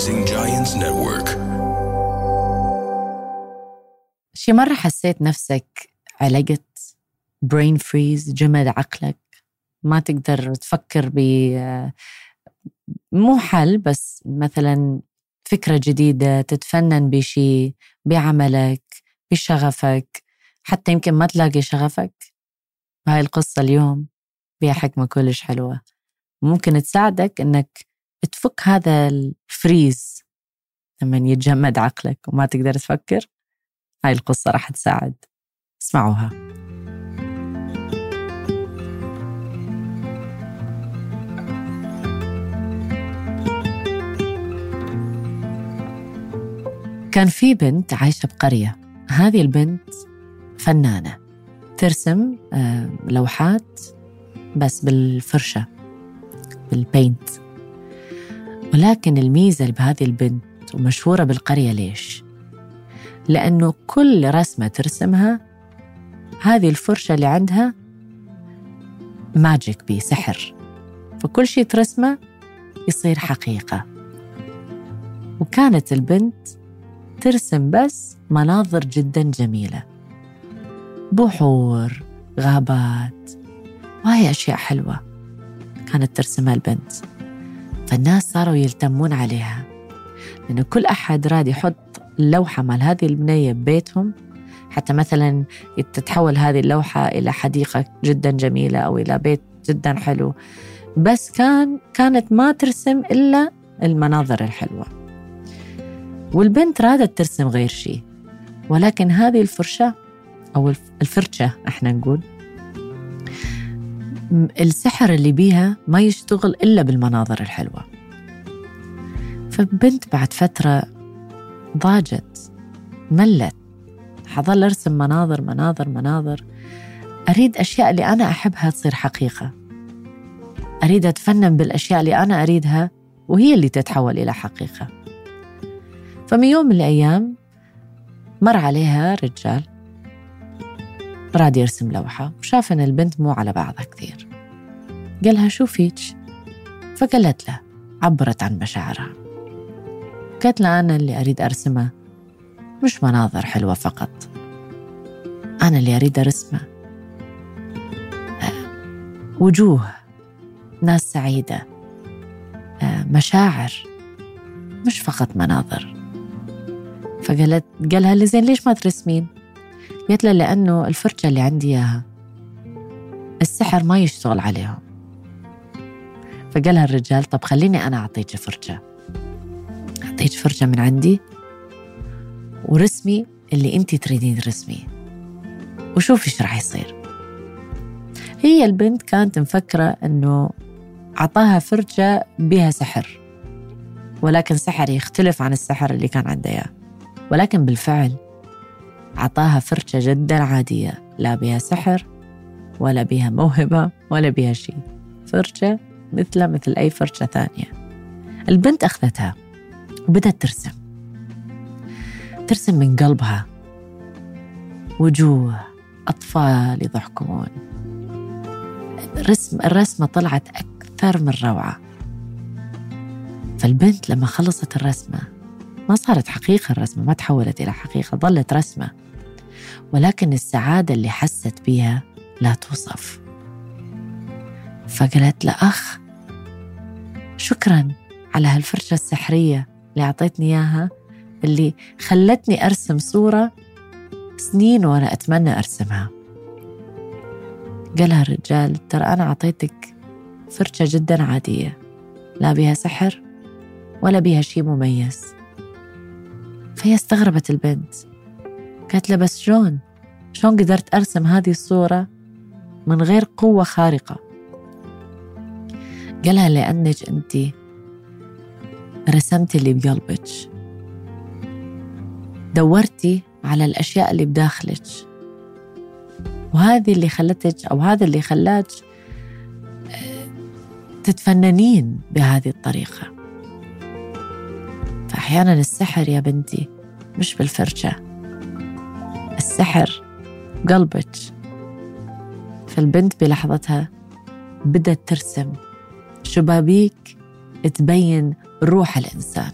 Rising Giants Network. شي مرة حسيت نفسك علقت برين فريز جمد عقلك ما تقدر تفكر ب مو حل بس مثلا فكرة جديدة تتفنن بشي بعملك بشغفك حتى يمكن ما تلاقي شغفك هاي القصة اليوم فيها حكمة كلش حلوة ممكن تساعدك إنك تفك هذا الفريز لما يتجمد عقلك وما تقدر تفكر هاي القصة راح تساعد. اسمعوها. كان في بنت عايشة بقرية. هذه البنت فنانة. ترسم آه، لوحات بس بالفرشة بال paint. ولكن الميزة بهذه البنت ومشهورة بالقرية ليش؟ لأنه كل رسمة ترسمها هذه الفرشة اللي عندها magic بي سحر. فكل شيء ترسمه يصير حقيقة. وكانت البنت ترسم بس مناظر جدا جميلة. بحور غابات وهي أشياء حلوة كانت ترسمها البنت. فالناس صاروا يلتمون عليها. لأنه كل أحد راد يحط اللوحة مال هذه البنية ببيتهم حتى مثلا تتحول هذه اللوحة إلى حديقة جدا جميلة أو إلى بيت جدا حلو. بس كان كانت ما ترسم إلا المناظر الحلوة. والبنت رادت ترسم غير شيء ولكن هذه الفرشة أو الفرشة إحنا نقول السحر اللي بيها ما يشتغل إلا بالمناظر الحلوة. فبنت بعد فترة ضاجت ملت حظل أرسم مناظر مناظر مناظر. أريد أشياء اللي أنا أحبها تصير حقيقة. أريد أتفنن بالأشياء اللي أنا أريدها وهي اللي تتحول إلى حقيقة. فمن يوم من الأيام مر عليها رجال راد يرسم لوحة وشاف إن البنت مو على بعضها كثير. قالها شو فيك؟ فقالت له عبرت عن مشاعرها. قالت له أنا اللي أريد أرسمه مش مناظر حلوة فقط. أنا اللي أريد أرسمه وجوه ناس سعيدة. مشاعر مش فقط مناظر. فقالت قالها اللي زين ليش ما ترسمين؟ قالت له لأنه الفرشة اللي عندي إياها السحر ما يشتغل عليهم فقالها الرجال طب خليني أنا أعطيك فرشة أعطيك فرشة من عندي ورسمي اللي أنت تريدين ترسميه. وشوفي إيش راح يصير. هي البنت كانت مفكرة أنه عطاها فرشة بها سحر ولكن سحر يختلف عن السحر اللي كان عندها ولكن بالفعل عطاها فرشة جدا عادية لا بها سحر ولا بها موهبة ولا بها شيء. فرشة مثلها مثل أي فرشة ثانية. البنت أخذتها وبدأت ترسم. ترسم من قلبها. وجوه أطفال يضحكون. الرسم الرسمة طلعت أكثر من روعة. فالبنت لما خلصت الرسمة ما صارت حقيقة الرسمة ما تحولت إلى حقيقة ظلت رسمة. ولكن السعادة اللي حست بيها لا توصف. فقالت له أخ شكرا على هالفرشة السحرية اللي أعطيتني إياها اللي خلتني أرسم صورة سنين وأنا أتمنى أرسمها. قالها الرجال ترى أنا أعطيتك فرشة جدا عادية لا بها سحر ولا بها شيء مميز. فهي استغربت البنت. قالت له بس شلون شلون قدرت أرسم هذه الصورة من غير قوة خارقة? قالها لأنك أنت رسمتي اللي بقلبك. دورتي على الأشياء اللي بداخلك. وهذه اللي خلتك أو هذا اللي خلاك تتفننين بهذه الطريقة. فأحيانا السحر يا بنتي مش بالفرشة. السحر قلبك فالبنت بلحظتها بدأت ترسم. شبابيك تبين روح الإنسان.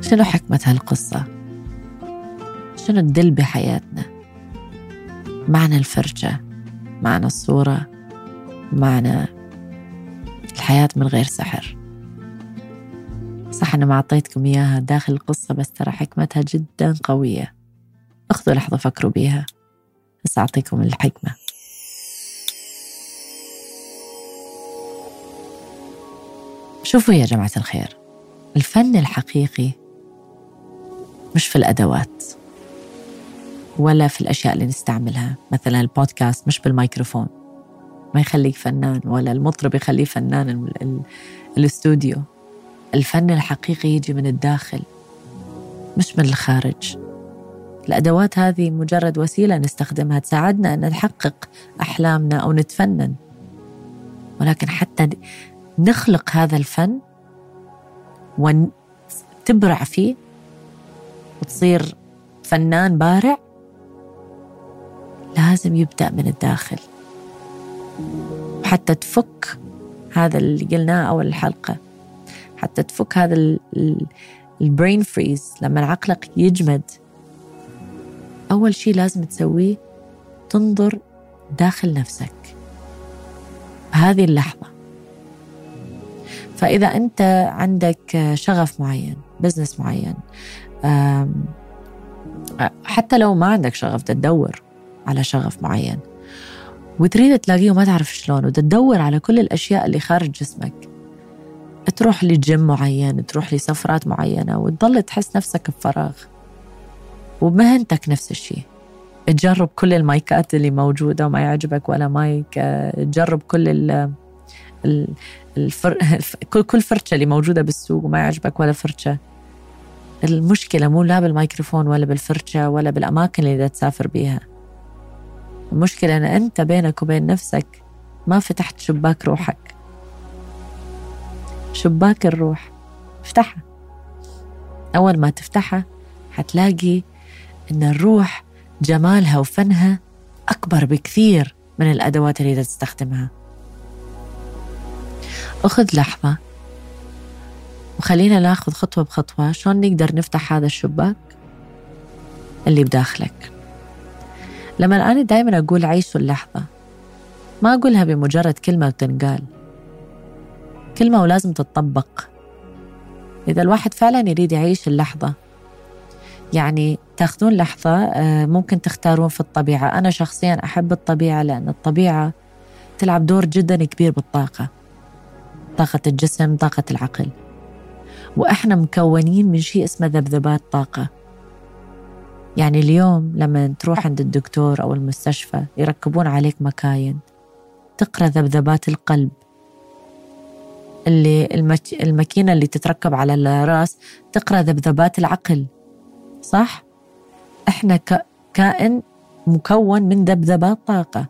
شنو حكمة هالقصة؟ شنو الدل بحياتنا؟ معنى الفرجة معنى الصورة معنى الحياة من غير سحر. صح أنا ما أعطيتكم إياها داخل القصة بس ترى حكمتها جدا قوية. أخذوا لحظة فكروا بيها. بس أعطيكم الحكمة. شوفوا يا جماعة الخير الفن الحقيقي مش في الأدوات ولا في الأشياء اللي نستعملها. مثلا البودكاست مش بالميكروفون ما يخليك فنان ولا المطرب يخليه فنان الاستوديو. الفن الحقيقي يجي من الداخل مش من الخارج. الأدوات هذه مجرد وسيلة نستخدمها تساعدنا أن نحقق أحلامنا أو نتفنن. ولكن حتى نخلق هذا الفن وتبرع فيه وتصير فنان بارع لازم يبدأ من الداخل. حتى تفك هذا اللي قلناه أول الحلقة. حتى تفك هذا ال brain freeze لما عقلك يجمد. أول شيء لازم تسويه تنظر داخل نفسك. بهذه اللحظة. فإذا أنت عندك شغف معين business معين حتى لو ما عندك شغف تدور على شغف معين. وتريد تلاقيه وما تعرف شلون وتدور على كل الأشياء اللي خارج جسمك. تروح لجيم معين تروح لسفرات معينة وتضل تحس نفسك بفراغ. وبمهنتك نفس الشيء. تجرب كل المايكات اللي موجودة وما يعجبك ولا مايك. تجرب كل ال الفر... كل فرشة اللي موجودة بالسوق وما يعجبك ولا فرشة. المشكلة مو لا بالميكروفون ولا بالفرشة ولا بالأماكن اللي تسافر بيها. المشكلة أن أنت بينك وبين نفسك ما فتحت شباك روحك. شباك الروح. افتحها. أول ما تفتحها حتلاقي أن الروح جمالها وفنها أكبر بكثير من الأدوات اللي تستخدمها. أخذ لحظة وخلينا ناخذ خطوة بخطوة. شلون نقدر نفتح هذا الشباك اللي بداخلك؟ لما أنا دائما أقول عيشوا اللحظة ما أقولها بمجرد كلمة وتنقال. كلمة ولازم تتطبق إذا الواحد فعلا يريد يعيش اللحظة يعني تاخذون لحظة آه، ممكن تختارون في الطبيعة. أنا شخصيا أحب الطبيعة لأن الطبيعة تلعب دور جدا كبير بالطاقة. طاقة الجسم طاقة العقل. وإحنا مكونين من شيء اسمه ذبذبات طاقة. يعني اليوم لما تروح عند الدكتور أو المستشفى يركبون عليك مكاين. تقرأ ذبذبات القلب. اللي المك... الماكينة اللي تتركب على الراس تقرأ ذبذبات العقل. صح؟ إحنا ك... كائن مكون من ذبذبات طاقة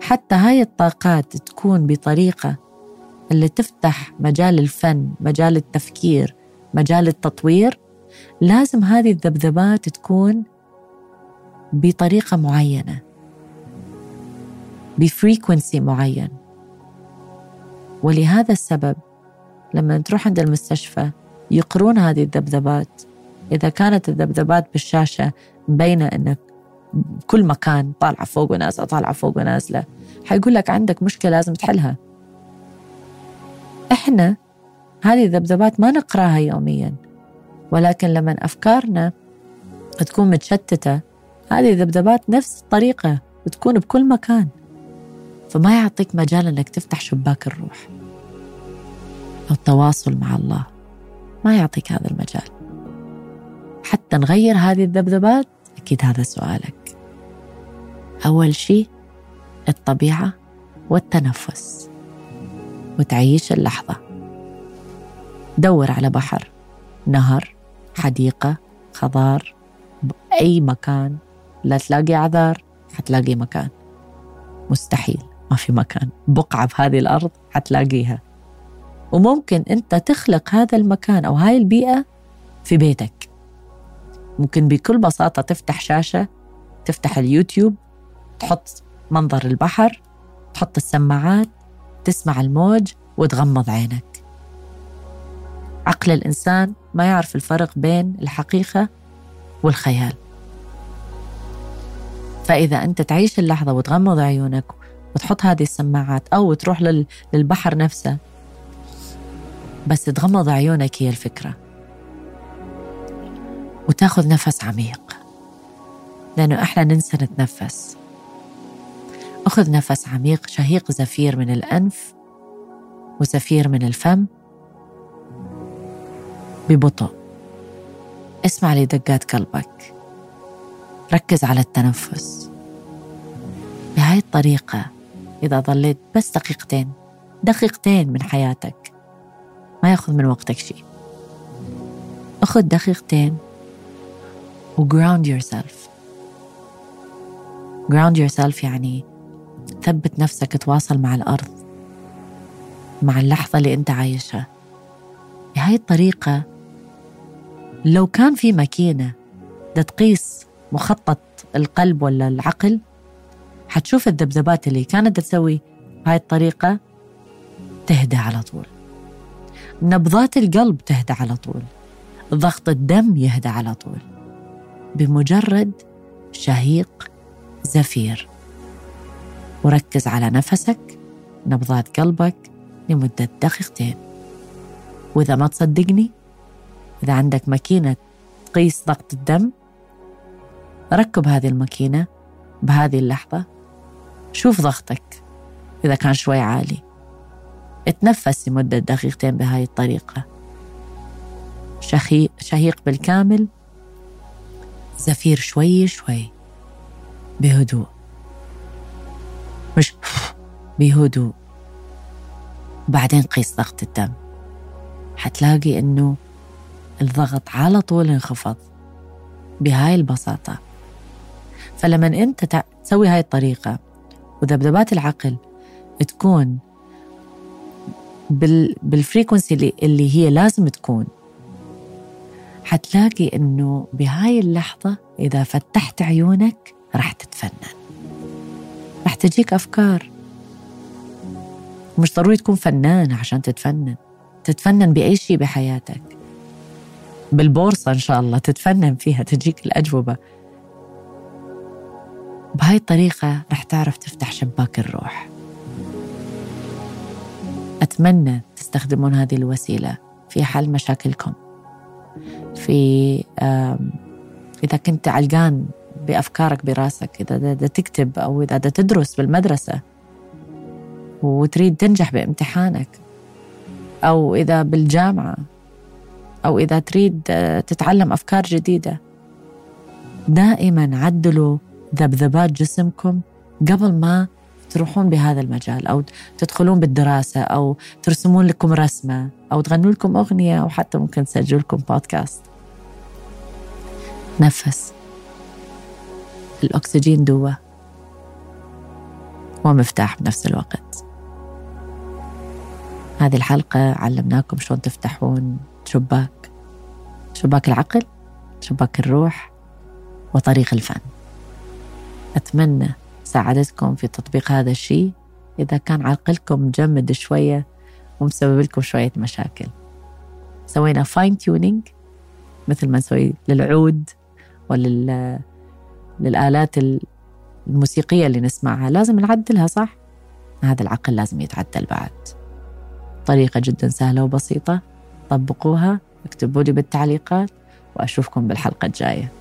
حتى هاي الطاقات تكون بطريقة اللي تفتح مجال الفن مجال التفكير مجال التطوير. لازم هذه الذبذبات تكون بطريقة معينة بفريكونسي معين. ولهذا السبب لما تروح عند المستشفى يقرون هذه الذبذبات. إذا كانت الذبذبات بالشاشة مبينة أنك كل مكان طالعة فوق ونازلة طالعة فوق ونازلة حيقول لك عندك مشكلة لازم تحلها. إحنا هذه الذبذبات ما نقراها يوميا ولكن لما أفكارنا تكون متشتتة هذه الذبذبات نفس الطريقة بتكون بكل مكان. فما يعطيك مجال أنك تفتح شباك الروح أو التواصل مع الله. ما يعطيك هذا المجال. حتى نغير هذه الذبذبات؟ أكيد هذا سؤالك. أول شيء الطبيعة والتنفس. وتعيش اللحظة. دور على بحر نهر حديقة خضار بأي مكان. لا تلاقي عذار حتلاقي مكان. مستحيل ما في مكان. بقعة بهذه الأرض حتلاقيها. وممكن أنت تخلق هذا المكان أو هاي البيئة في بيتك. ممكن بكل بساطة تفتح شاشة تفتح اليوتيوب تحط منظر البحر تحط السماعات تسمع الموج وتغمض عينك. عقل الإنسان ما يعرف الفرق بين الحقيقة والخيال. فإذا أنت تعيش اللحظة وتغمض عيونك وتحط هذه السماعات أو تروح للبحر نفسه بس تغمض عيونك هي الفكرة. وتاخذ نفس عميق. لأنه إحنا ننسى نتنفس. أخذ نفس عميق شهيق زفير من الأنف وزفير من الفم ببطء. اسمع لدقات قلبك. ركز على التنفس. بهاي الطريقة إذا ظليت بس دقيقتين دقيقتين من حياتك ما يأخذ من وقتك شيء. أخذ دقيقتين و yourself. Ground yourself يعني ثبت نفسك تواصل مع الأرض مع اللحظة اللي أنت عايشها. بهاي الطريقة لو كان في ماكينة تقيس مخطط القلب ولا العقل حتشوف الذبذبات اللي كانت تسوي بهاي الطريقة تهدى على طول. نبضات القلب تهدى على طول. ضغط الدم يهدى على طول. بمجرد شهيق زفير. وركز على نفسك نبضات قلبك لمدة دقيقتين. وإذا ما تصدقني إذا عندك ماكينة تقيس ضغط الدم ركب هذه الماكينة بهذه اللحظة. شوف ضغطك إذا كان شوي عالي. اتنفس لمدة دقيقتين بهاي الطريقة. شهيق بالكامل زفير شوي شوي. بهدوء. مش بهدوء. بعدين قيس ضغط الدم. حتلاقي إنه الضغط على طول انخفض. بهاي البساطة. فلما أنت تسوي هاي الطريقة وذبذبات العقل تكون بال بالفريكونسي اللي هي لازم تكون. حتلاقي إنه بهاي اللحظة إذا فتحت عيونك راح تتفنن. راح تجيك أفكار. مش ضروري تكون فنان عشان تتفنن. تتفنن بأي شيء بحياتك. بالبورصة إن شاء الله تتفنن فيها تجيك الأجوبة. بهاي الطريقة رح تعرف تفتح شباك الروح. أتمنى تستخدمون هذه الوسيلة في حل مشاكلكم. في إذا كنت علقان بأفكارك براسك إذا دا تكتب أو إذا دا تدرس بالمدرسة وتريد تنجح بامتحانك أو إذا بالجامعة أو إذا تريد تتعلم أفكار جديدة دائما عدلوا ذبذبات جسمكم قبل ما تروحون بهذا المجال أو تدخلون بالدراسة أو ترسمون لكم رسمة أو تغنوا لكم أغنية أو حتى ممكن تسجلوا لكم بودكاست نفس. الأكسجين دوا ومفتاح بنفس الوقت. هذه الحلقة علمناكم شلون تفتحون. شباك شباك العقل؟ شباك الروح؟ وطريق الفن. أتمنى ساعدتكم في تطبيق هذا الشيء. إذا كان عقلكم مجمد شوية ومسبب لكم شوية مشاكل. سوينا fine tuning مثل ما نسوي للعود ولل للآلات الموسيقية اللي نسمعها. لازم نعدلها صح؟ هذا العقل لازم يتعدل بعد. طريقة جدا سهلة وبسيطة. طبقوها اكتبوا لي بالتعليقات وأشوفكم بالحلقة الجاية.